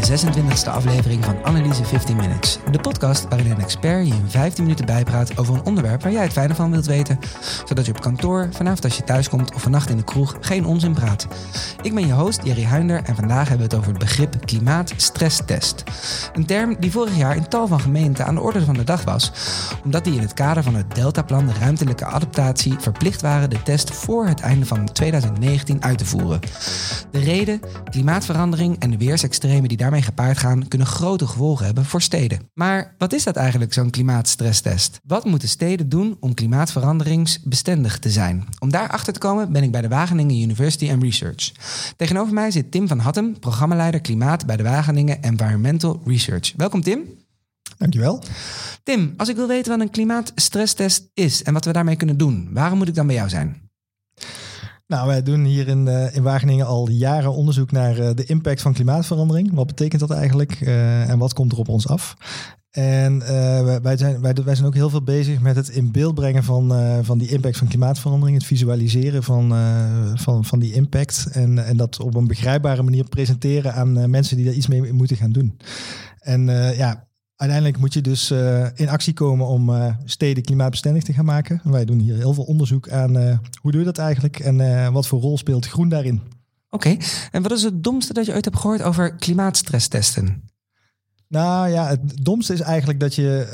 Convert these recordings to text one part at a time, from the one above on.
de 26e aflevering van Analyse 15 Minutes. De podcast waarin een expert je in 15 minuten bijpraat over een onderwerp waar jij het fijne van wilt weten. Zodat je op kantoor, vanavond als je thuis komt of vannacht in de kroeg geen onzin praat. Ik ben je host Jerry Huinder en vandaag hebben we het over het begrip klimaatstresstest. Een term die vorig jaar in tal van gemeenten aan de orde van de dag was. Omdat die in het kader van het Deltaplan de ruimtelijke adaptatie verplicht waren de test voor het einde van 2019 uit te voeren. De reden, klimaatverandering en de weersextremen die daarmee gepaard gaan, kunnen grote gevolgen hebben voor steden. Maar wat is dat eigenlijk, zo'n klimaatstresstest? Wat moeten steden doen om klimaatverderingsbestendig te zijn? Om daar achter te komen ben ik bij de Wageningen University and Research. Tegenover mij zit Tim van Hattem, programmaleider klimaat bij de Wageningen Environmental Research. Welkom Tim. Dankjewel. Tim, als ik wil weten wat een klimaatstresstest is en wat we daarmee kunnen doen, waarom moet ik dan bij jou zijn? Nou, wij doen hier in, uh, in Wageningen al jaren onderzoek naar uh, de impact van klimaatverandering. Wat betekent dat eigenlijk uh, en wat komt er op ons af? En wij, zijn, wij, wij, zijn ook heel veel bezig met het in beeld brengen van, van die impact van klimaatverandering. Het visualiseren van, van, van die impact. En, en dat op een begrijpbare manier presenteren aan mensen die daar iets mee moeten gaan doen. En ja, uiteindelijk moet je dus uh, in actie komen om uh, steden klimaatbestendig te gaan maken. Wij doen hier heel veel onderzoek aan uh, hoe doe je dat eigenlijk en wat voor rol speelt groen daarin. Oké, en wat is het domste dat je ooit hebt gehoord over klimaatstresstesten? Nou ja, het domste is eigenlijk dat je,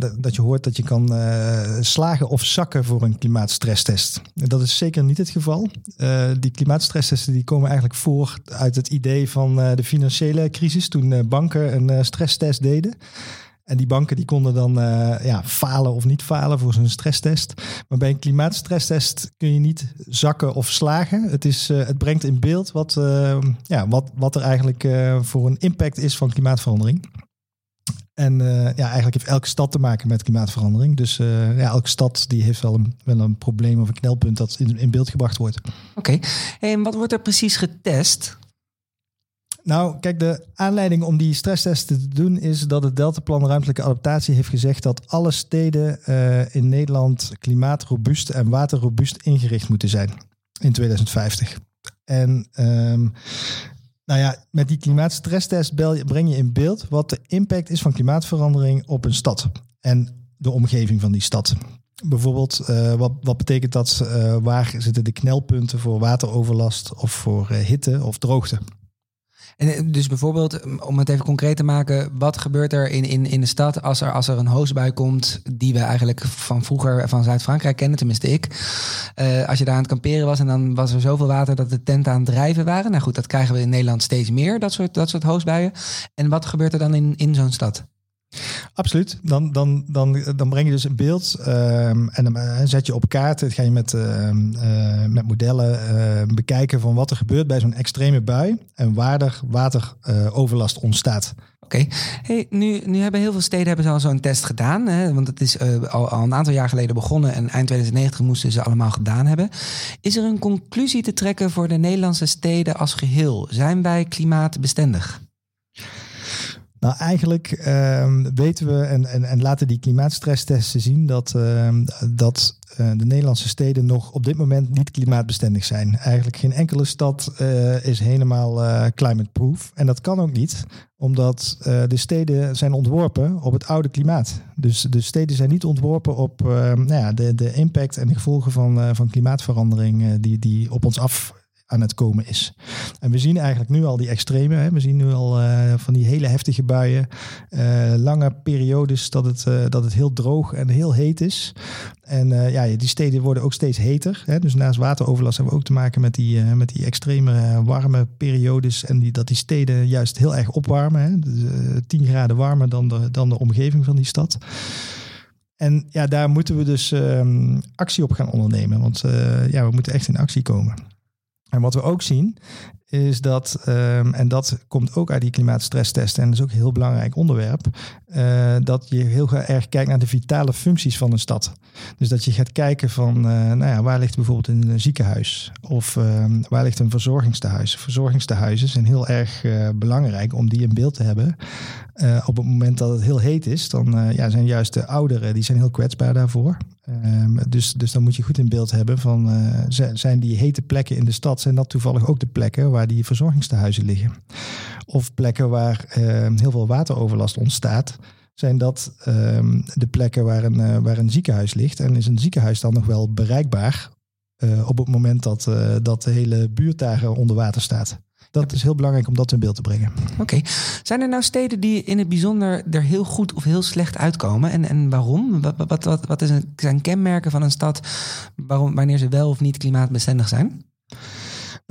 uh, dat je hoort dat je kan uh, slagen of zakken voor een klimaatstresstest. Dat is zeker niet het geval. Uh, die klimaatstresstesten die komen eigenlijk voor uit het idee van de financiële crisis, toen banken een stresstest deden. En die banken die konden dan ja, falen of niet falen voor zo'n stresstest. Maar bij een klimaatstresstest kun je niet zakken of slagen. Het, is, het brengt in beeld wat, ja, wat, wat er eigenlijk voor een impact is van klimaatverandering. En ja, eigenlijk heeft elke stad te maken met klimaatverandering. Dus ja, elke stad die heeft wel een, wel een probleem of een knelpunt dat in, in beeld gebracht wordt. Oké, en wat wordt er precies getest? Nou, kijk, de aanleiding om die stresstesten te doen is dat het Deltaplan Ruimtelijke Adaptatie heeft gezegd dat alle steden uh, in Nederland klimaatrobuust en waterrobuust ingericht moeten zijn in 2050. En um, nou ja, met die klimaatstresstest breng je in beeld wat de impact is van klimaatverandering op een stad en de omgeving van die stad. Bijvoorbeeld, uh, wat, wat betekent dat? Uh, waar zitten de knelpunten voor wateroverlast of voor hitte of droogte? En eh, dus bijvoorbeeld, om het even concreet te maken, wat gebeurt er in, in, in de stad als er, als er een hoosbui komt, die we eigenlijk van vroeger van Zuid-Frankrijk kennen, tenminste ik. Uh, als je daar aan het kamperen was en dan was er zoveel water dat de tenten aan het drijven waren. Nou goed, dat krijgen we in Nederland steeds meer, dat soort, dat soort hoosbuien. En wat gebeurt er dan in, in zo'n stad? Absoluut. Dan, dan, dan, dan breng je dus een beeld um, en dan uh, zet je op kaarten. ga je met, uh, uh, met modellen bekijken van wat er gebeurt bij zo'n extreme bui en waar er wateroverlast ontstaat. Oké, hey, nu, nu hebben heel veel steden hebben al zo'n test gedaan. Hè? Want het is al, al, een aantal jaar geleden begonnen en eind 2090 moesten ze allemaal gedaan hebben. Is er een conclusie te trekken voor de Nederlandse steden als geheel? Zijn wij klimaatbestendig? Nou, eigenlijk uh, weten we en, en, en laten die klimaatstresstesten zien dat, uh, dat uh, de Nederlandse steden nog op dit moment niet klimaatbestendig zijn. Eigenlijk geen enkele stad uh, is helemaal uh, climate-proof. En dat kan ook niet, omdat de steden zijn ontworpen op het oude klimaat. Dus de steden zijn niet ontworpen op nou ja, de, de impact en de gevolgen van, van klimaatverandering die, die op ons af aan het komen is. En we zien eigenlijk nu al die extreme. Hè. We zien nu al uh, van die hele heftige buien. Uh, lange periodes dat het, uh, dat het heel droog en heel heet is. En ja, die steden worden ook steeds heter. Hè. Dus naast wateroverlast hebben we ook te maken met die, met die extreme warme periodes. En die, dat die steden juist heel erg opwarmen. Hè. Dus, 10 graden warmer dan de, dan de omgeving van die stad. En ja, daar moeten we dus um, actie op gaan ondernemen. Want ja, we moeten echt in actie komen. En wat we ook zien is dat, um, en dat komt ook uit die klimaatstresstesten, en dat is ook een heel belangrijk onderwerp, uh, dat je heel erg kijkt naar de vitale functies van een stad. Dus dat je gaat kijken van, uh, nou ja, waar ligt bijvoorbeeld een ziekenhuis of uh, waar ligt een verzorgingstehuis. Verzorgingstehuizen zijn heel erg uh, belangrijk om die in beeld te hebben. op het moment dat het heel heet is, dan ja, zijn juist de ouderen, die zijn heel kwetsbaar daarvoor. Um, dus, dus dan moet je goed in beeld hebben van, zijn die hete plekken in de stad, zijn dat toevallig ook de plekken waar waar die verzorgingstehuizen liggen. Of plekken waar ehm, heel veel wateroverlast ontstaat. Zijn dat ehm, de plekken waar een, eh, waar een ziekenhuis ligt? En is een ziekenhuis dan nog wel bereikbaar eh, op het moment dat, eh, dat de hele buurt daar onder water staat? Dat is heel belangrijk om dat in beeld te brengen. Oké. Zijn er nou steden die in het bijzonder er heel goed of heel slecht uitkomen? En, en waarom? Wat, wat, wat, zijn kenmerken van een stad waarom, wanneer ze wel of niet klimaatbestendig zijn?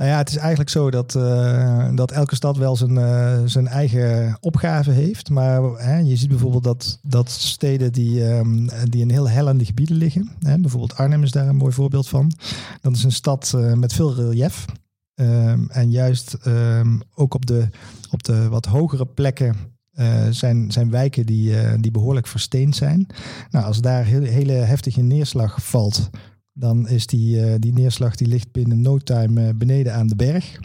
Nou ja, het is eigenlijk zo dat, uh, dat elke stad wel zijn, uh, zijn eigen opgave heeft. Maar je ziet bijvoorbeeld dat, dat steden die, um, die in heel hellende gebieden liggen. Bijvoorbeeld Arnhem is daar een mooi voorbeeld van. Dat is een stad uh, met veel relief. Um, en juist um, ook op de, op de wat hogere plekken zijn, zijn wijken die, die behoorlijk versteend zijn. Nou, als daar heel, hele heftige neerslag valt, dan is die, uh, die neerslag die ligt binnen no time beneden aan de berg.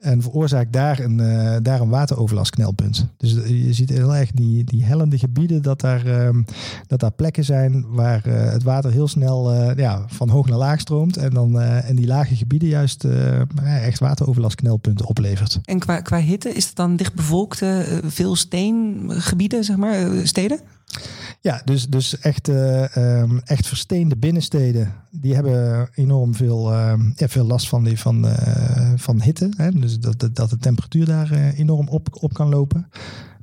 En veroorzaakt daar een, uh, daar een wateroverlastknelpunt. Dus je ziet heel erg die, die hellende gebieden, dat daar, um, dat daar plekken zijn waar het water heel snel ja, van hoog naar laag stroomt. En dan in die lage gebieden juist echt wateroverlastknelpunten oplevert. En qua, qua hitte, is het dan dichtbevolkte, veel steengebieden, zeg maar, steden? Ja, dus, dus echt, uh, um, echt versteende binnensteden, die hebben enorm veel, uh, veel last van, die, van, uh, van hitte. Hè? Dus dat, dat de temperatuur daar enorm op, op kan lopen.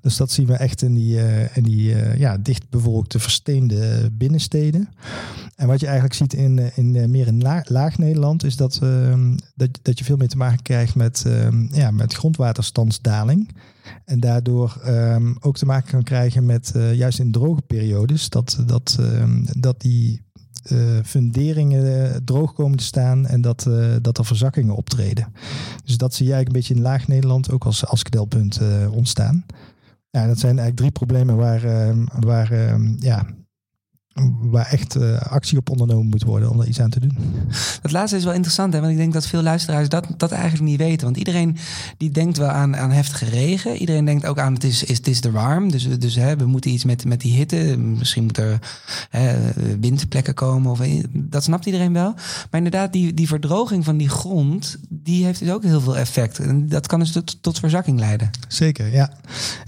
Dus dat zien we echt in die, in die ja, dichtbevolkte, versteende binnensteden. En wat je eigenlijk ziet in, in meer in laag, Nederland, is dat, ehm, dat, dat je veel meer te maken krijgt met, ehm, ja, met grondwaterstandsdaling. En daardoor um, ook te maken kan krijgen met, uh, juist in droge periodes, dat, dat, dat die uh, funderingen droog komen te staan en dat, uh, dat er verzakkingen optreden. Dus dat zie je eigenlijk een beetje in laag Nederland ook als, als knelpunt ontstaan. Ja, dat zijn eigenlijk drie problemen waar, ehm, waar ja, waar echt uh, actie op ondernomen moet worden om er iets aan te doen. Dat laatste is wel interessant, hè? want ik denk dat veel luisteraars dat, dat eigenlijk niet weten. Want iedereen die denkt wel aan, aan heftige regen. Iedereen denkt ook aan het is, is, is te warm. Dus, dus hè, we moeten iets met, met die hitte. Misschien moet er windplekken komen. Of, dat snapt iedereen wel. Maar inderdaad, die, die verdroging van die grond, die heeft dus ook heel veel effect. En dat kan dus tot, verzakking leiden. Zeker, ja.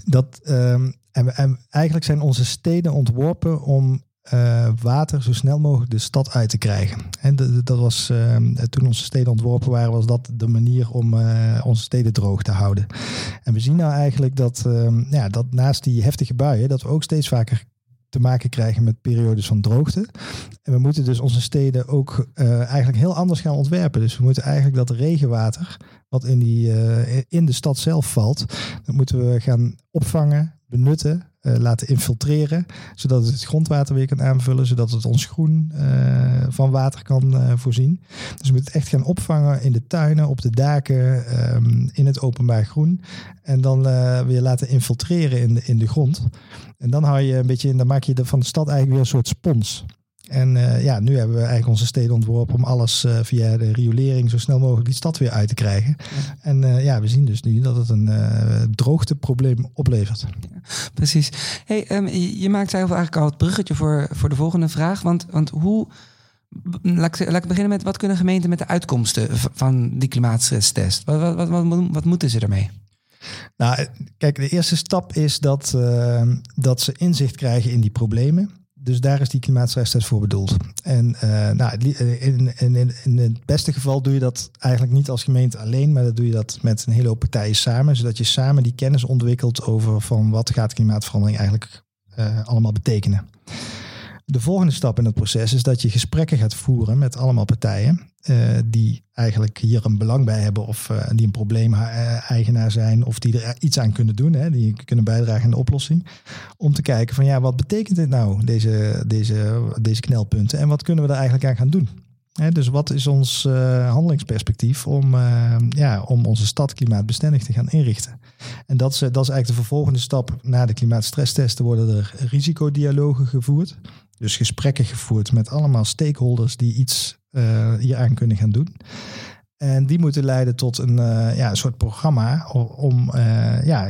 Dat, um, en, en eigenlijk zijn onze steden ontworpen om uh, water zo snel mogelijk de stad uit te krijgen. En dat was uh, toen onze steden ontworpen waren, was dat de manier om uh, onze steden droog te houden. En we zien nou eigenlijk dat, ehm, ja, dat naast die heftige buien, dat we ook steeds vaker te maken krijgen met periodes van droogte. En we moeten dus onze steden ook eigenlijk heel anders gaan ontwerpen. Dus we moeten eigenlijk dat regenwater, wat in, die, in de stad zelf valt, dat moeten we gaan opvangen, benutten uh, laten infiltreren, zodat het het grondwater weer kan aanvullen, zodat het ons groen uh, van water kan uh, voorzien. Dus we moeten het echt gaan opvangen in de tuinen, op de daken, um, in het openbaar groen. En dan weer laten infiltreren in de, in de grond. En dan hou je een beetje, dan maak je van de stad eigenlijk weer een soort spons. En uh, ja, nu hebben we eigenlijk onze steden ontworpen om alles uh, via de riolering zo snel mogelijk die stad weer uit te krijgen. Ja. En uh, ja, we zien dus nu dat het een droogteprobleem oplevert. Ja, precies. Hey, um, je maakt eigenlijk al het bruggetje voor, voor de volgende vraag. Want, want hoe. Laat ik, laat ik beginnen met wat kunnen gemeenten met de uitkomsten van die klimaatstresstest? Wat, wat, wat, wat, wat moeten ze ermee? Nou, kijk, de eerste stap is dat, dat ze inzicht krijgen in die problemen dus daar is die klimaatstresstest voor bedoeld. En uh, nou, in, in, in, het beste geval doe je dat eigenlijk niet als gemeente alleen, maar dat doe je dat met een hele hoop partijen samen, zodat je samen die kennis ontwikkelt over van wat gaat klimaatverandering eigenlijk uh, allemaal betekenen. De volgende stap in het proces is dat je gesprekken gaat voeren met allemaal partijen uh, die eigenlijk hier een belang bij hebben of uh, die een probleemeigenaar zijn of die er iets aan kunnen doen, hè, die kunnen bijdragen aan de oplossing. Om te kijken van ja, wat betekent dit nou, deze, deze, deze knelpunten en wat kunnen we er eigenlijk aan gaan doen? Hè, dus wat is ons uh, handelingsperspectief om, ja, om onze stad klimaatbestendig te gaan inrichten? En dat is, dat is eigenlijk de vervolgende stap na de klimaatstresstesten worden er risicodialogen gevoerd. Dus gesprekken gevoerd met allemaal stakeholders die iets uh, hieraan kunnen gaan doen. En die moeten leiden tot een, uh, ja, een soort programma om uh, ja,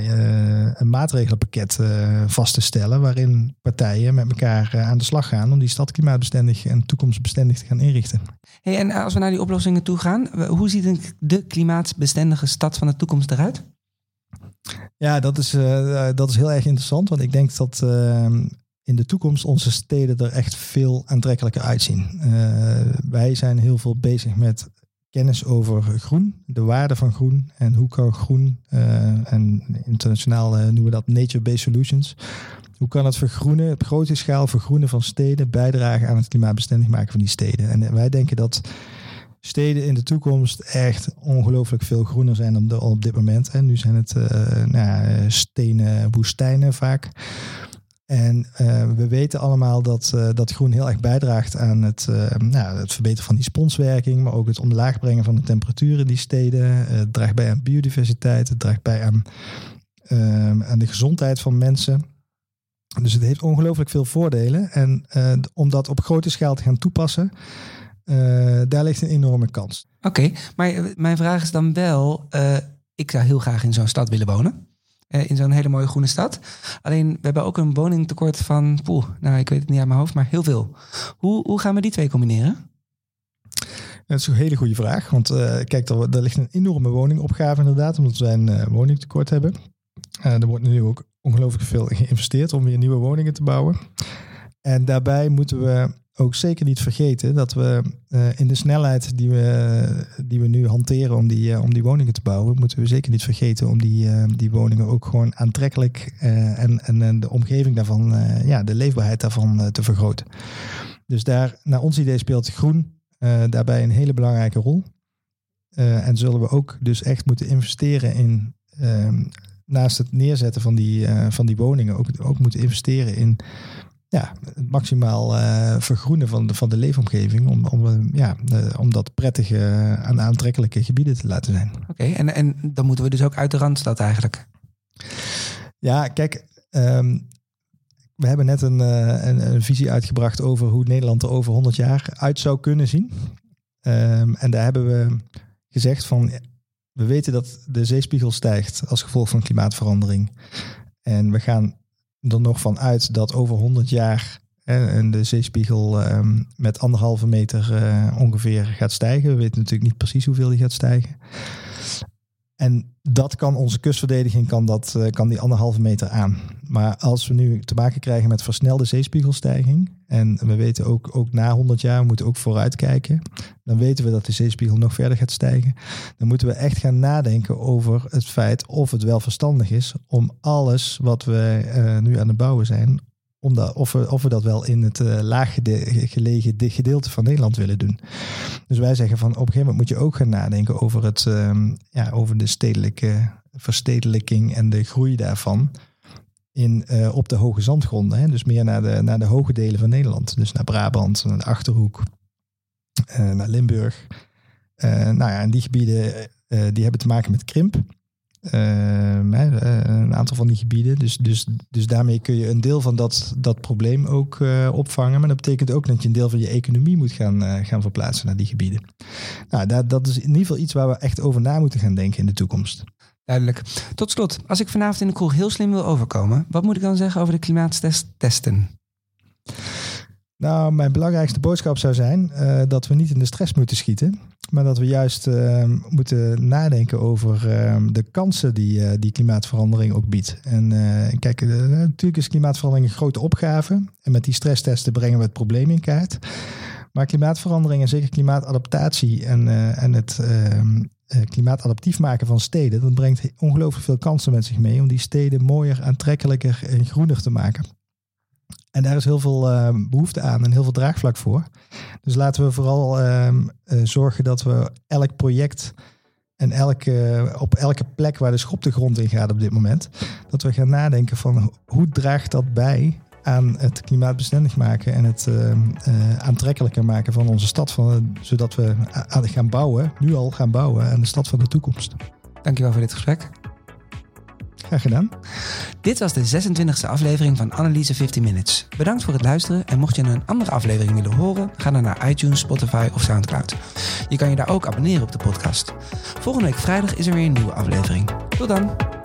een maatregelenpakket vast te stellen. Waarin partijen met elkaar aan de slag gaan om die stad klimaatbestendig en toekomstbestendig te gaan inrichten. Hey, en als we naar die oplossingen toe gaan, hoe ziet de klimaatbestendige stad van de toekomst eruit? Ja, dat is, dat is heel erg interessant. Want ik denk dat in de toekomst onze steden er echt veel aantrekkelijker uitzien. wij zijn heel veel bezig met kennis over groen, de waarde van groen en hoe kan groen, uh, en internationaal uh, noemen we dat nature-based solutions, hoe kan het vergroenen, op grote schaal vergroenen van steden bijdragen aan het klimaatbestendig maken van die steden. En wij denken dat steden in de toekomst echt ongelooflijk veel groener zijn dan op dit moment. En nu zijn het nou, stenen woestijnen vaak. En uh, we weten allemaal dat, uh, dat groen heel erg bijdraagt aan het, uh, nou, het verbeteren van die sponswerking, maar ook het omlaag brengen van de temperatuur in die steden. het draagt bij aan biodiversiteit, het draagt bij aan, aan de gezondheid van mensen. Dus het heeft ongelooflijk veel voordelen. En om dat op grote schaal te gaan toepassen, daar ligt een enorme kans. Oké, maar mijn vraag is dan wel, ik zou heel graag in zo'n stad willen wonen. Eh, in zo'n hele mooie groene stad. Alleen we hebben ook een woningtekort van, poeh, nou ik weet het niet uit mijn hoofd, maar heel veel. Hoe, hoe gaan we die twee combineren? Dat is een hele goede vraag. Want uh, kijk, er, er, ligt een enorme woningopgave inderdaad, omdat wij een uh, woningtekort hebben. er wordt nu ook ongelooflijk veel geïnvesteerd om weer nieuwe woningen te bouwen. En daarbij moeten we ook zeker niet vergeten dat we uh, in de snelheid die we, die we nu hanteren om die, uh, om die woningen te bouwen, moeten we zeker niet vergeten om die, uh, die woningen ook gewoon aantrekkelijk en, en de omgeving daarvan, ja, de leefbaarheid daarvan te vergroten. Dus daar, naar ons idee speelt groen daarbij een hele belangrijke rol. en zullen we ook dus echt moeten investeren in, ehm, naast het neerzetten van die, van die woningen, ook, ook moeten investeren in ja, het maximaal uh, vergroenen van de, van de leefomgeving. Om, om, uh, ja, uh, om dat prettige en aantrekkelijke gebieden te laten zijn. Oké, en, en dan moeten we dus ook uit de Randstad eigenlijk? Ja, kijk, um, we hebben net een, een, een, visie uitgebracht over hoe Nederland er over 100 jaar uit zou kunnen zien. Um, en daar hebben we gezegd van, we weten dat de zeespiegel stijgt als gevolg van klimaatverandering. En we gaan er nog van uit dat over 100 jaar en de zeespiegel ehm, met anderhalve meter uh, ongeveer gaat stijgen. We weten natuurlijk niet precies hoeveel die gaat stijgen. En dat kan onze kustverdediging, kan, dat, uh, kan die anderhalve meter aan. Maar als we nu te maken krijgen met versnelde zeespiegelstijging, en we weten ook, ook na 100 jaar, we moeten ook vooruitkijken, dan weten we dat de zeespiegel nog verder gaat stijgen. Dan moeten we echt gaan nadenken over het feit of het wel verstandig is om alles wat we uh, nu aan het bouwen zijn, om dat, of, we, of we dat wel in het uh, laag gelegen gedeelte van Nederland willen doen. Dus wij zeggen van op een gegeven moment moet je ook gaan nadenken over, het, uh, ja, over de stedelijke verstedelijking en de groei daarvan. In, uh, op de hoge zandgronden. Hè? Dus meer naar de, naar de hoge delen van Nederland. Dus naar Brabant, naar de Achterhoek, uh, naar Limburg. Nou ja, en die gebieden die hebben te maken met krimp. Ehm, eh, een aantal van die gebieden. Dus, dus, dus daarmee kun je een deel van dat, dat probleem ook uh, opvangen. Maar dat betekent ook dat je een deel van je economie moet gaan, uh, gaan verplaatsen naar die gebieden. Nou, dat, dat is in ieder geval iets waar we echt over na moeten gaan denken in de toekomst. Duidelijk. Tot slot, als ik vanavond in de kroeg heel slim wil overkomen, wat moet ik dan zeggen over de klimaattesten? Nou, mijn belangrijkste boodschap zou zijn uh, dat we niet in de stress moeten schieten. Maar dat we juist uh, moeten nadenken over uh, de kansen die, die klimaatverandering ook biedt. En kijk, natuurlijk is klimaatverandering een grote opgave. En met die stresstesten brengen we het probleem in kaart. Maar klimaatverandering en zeker klimaatadaptatie en, en het ehm, klimaatadaptief maken van steden, dat brengt ongelooflijk veel kansen met zich mee om die steden mooier, aantrekkelijker en groener te maken. En daar is heel veel uh, behoefte aan en heel veel draagvlak voor. Dus laten we vooral uh, uh, zorgen dat we elk project en elke, op elke plek waar de schop de grond in gaat op dit moment, dat we gaan nadenken van hoe draagt dat bij aan het klimaatbestendig maken en het ehm, eh, aantrekkelijker maken van onze stad, van, zodat we gaan bouwen, nu al gaan bouwen aan de stad van de toekomst. Dankjewel voor dit gesprek. Gedaan. Dit was de 26e aflevering van Analyse 15 Minutes. Bedankt voor het luisteren en mocht je een andere aflevering willen horen, ga dan naar iTunes, Spotify of Soundcloud. Je kan je daar ook abonneren op de podcast. Volgende week vrijdag is er weer een nieuwe aflevering. Tot dan!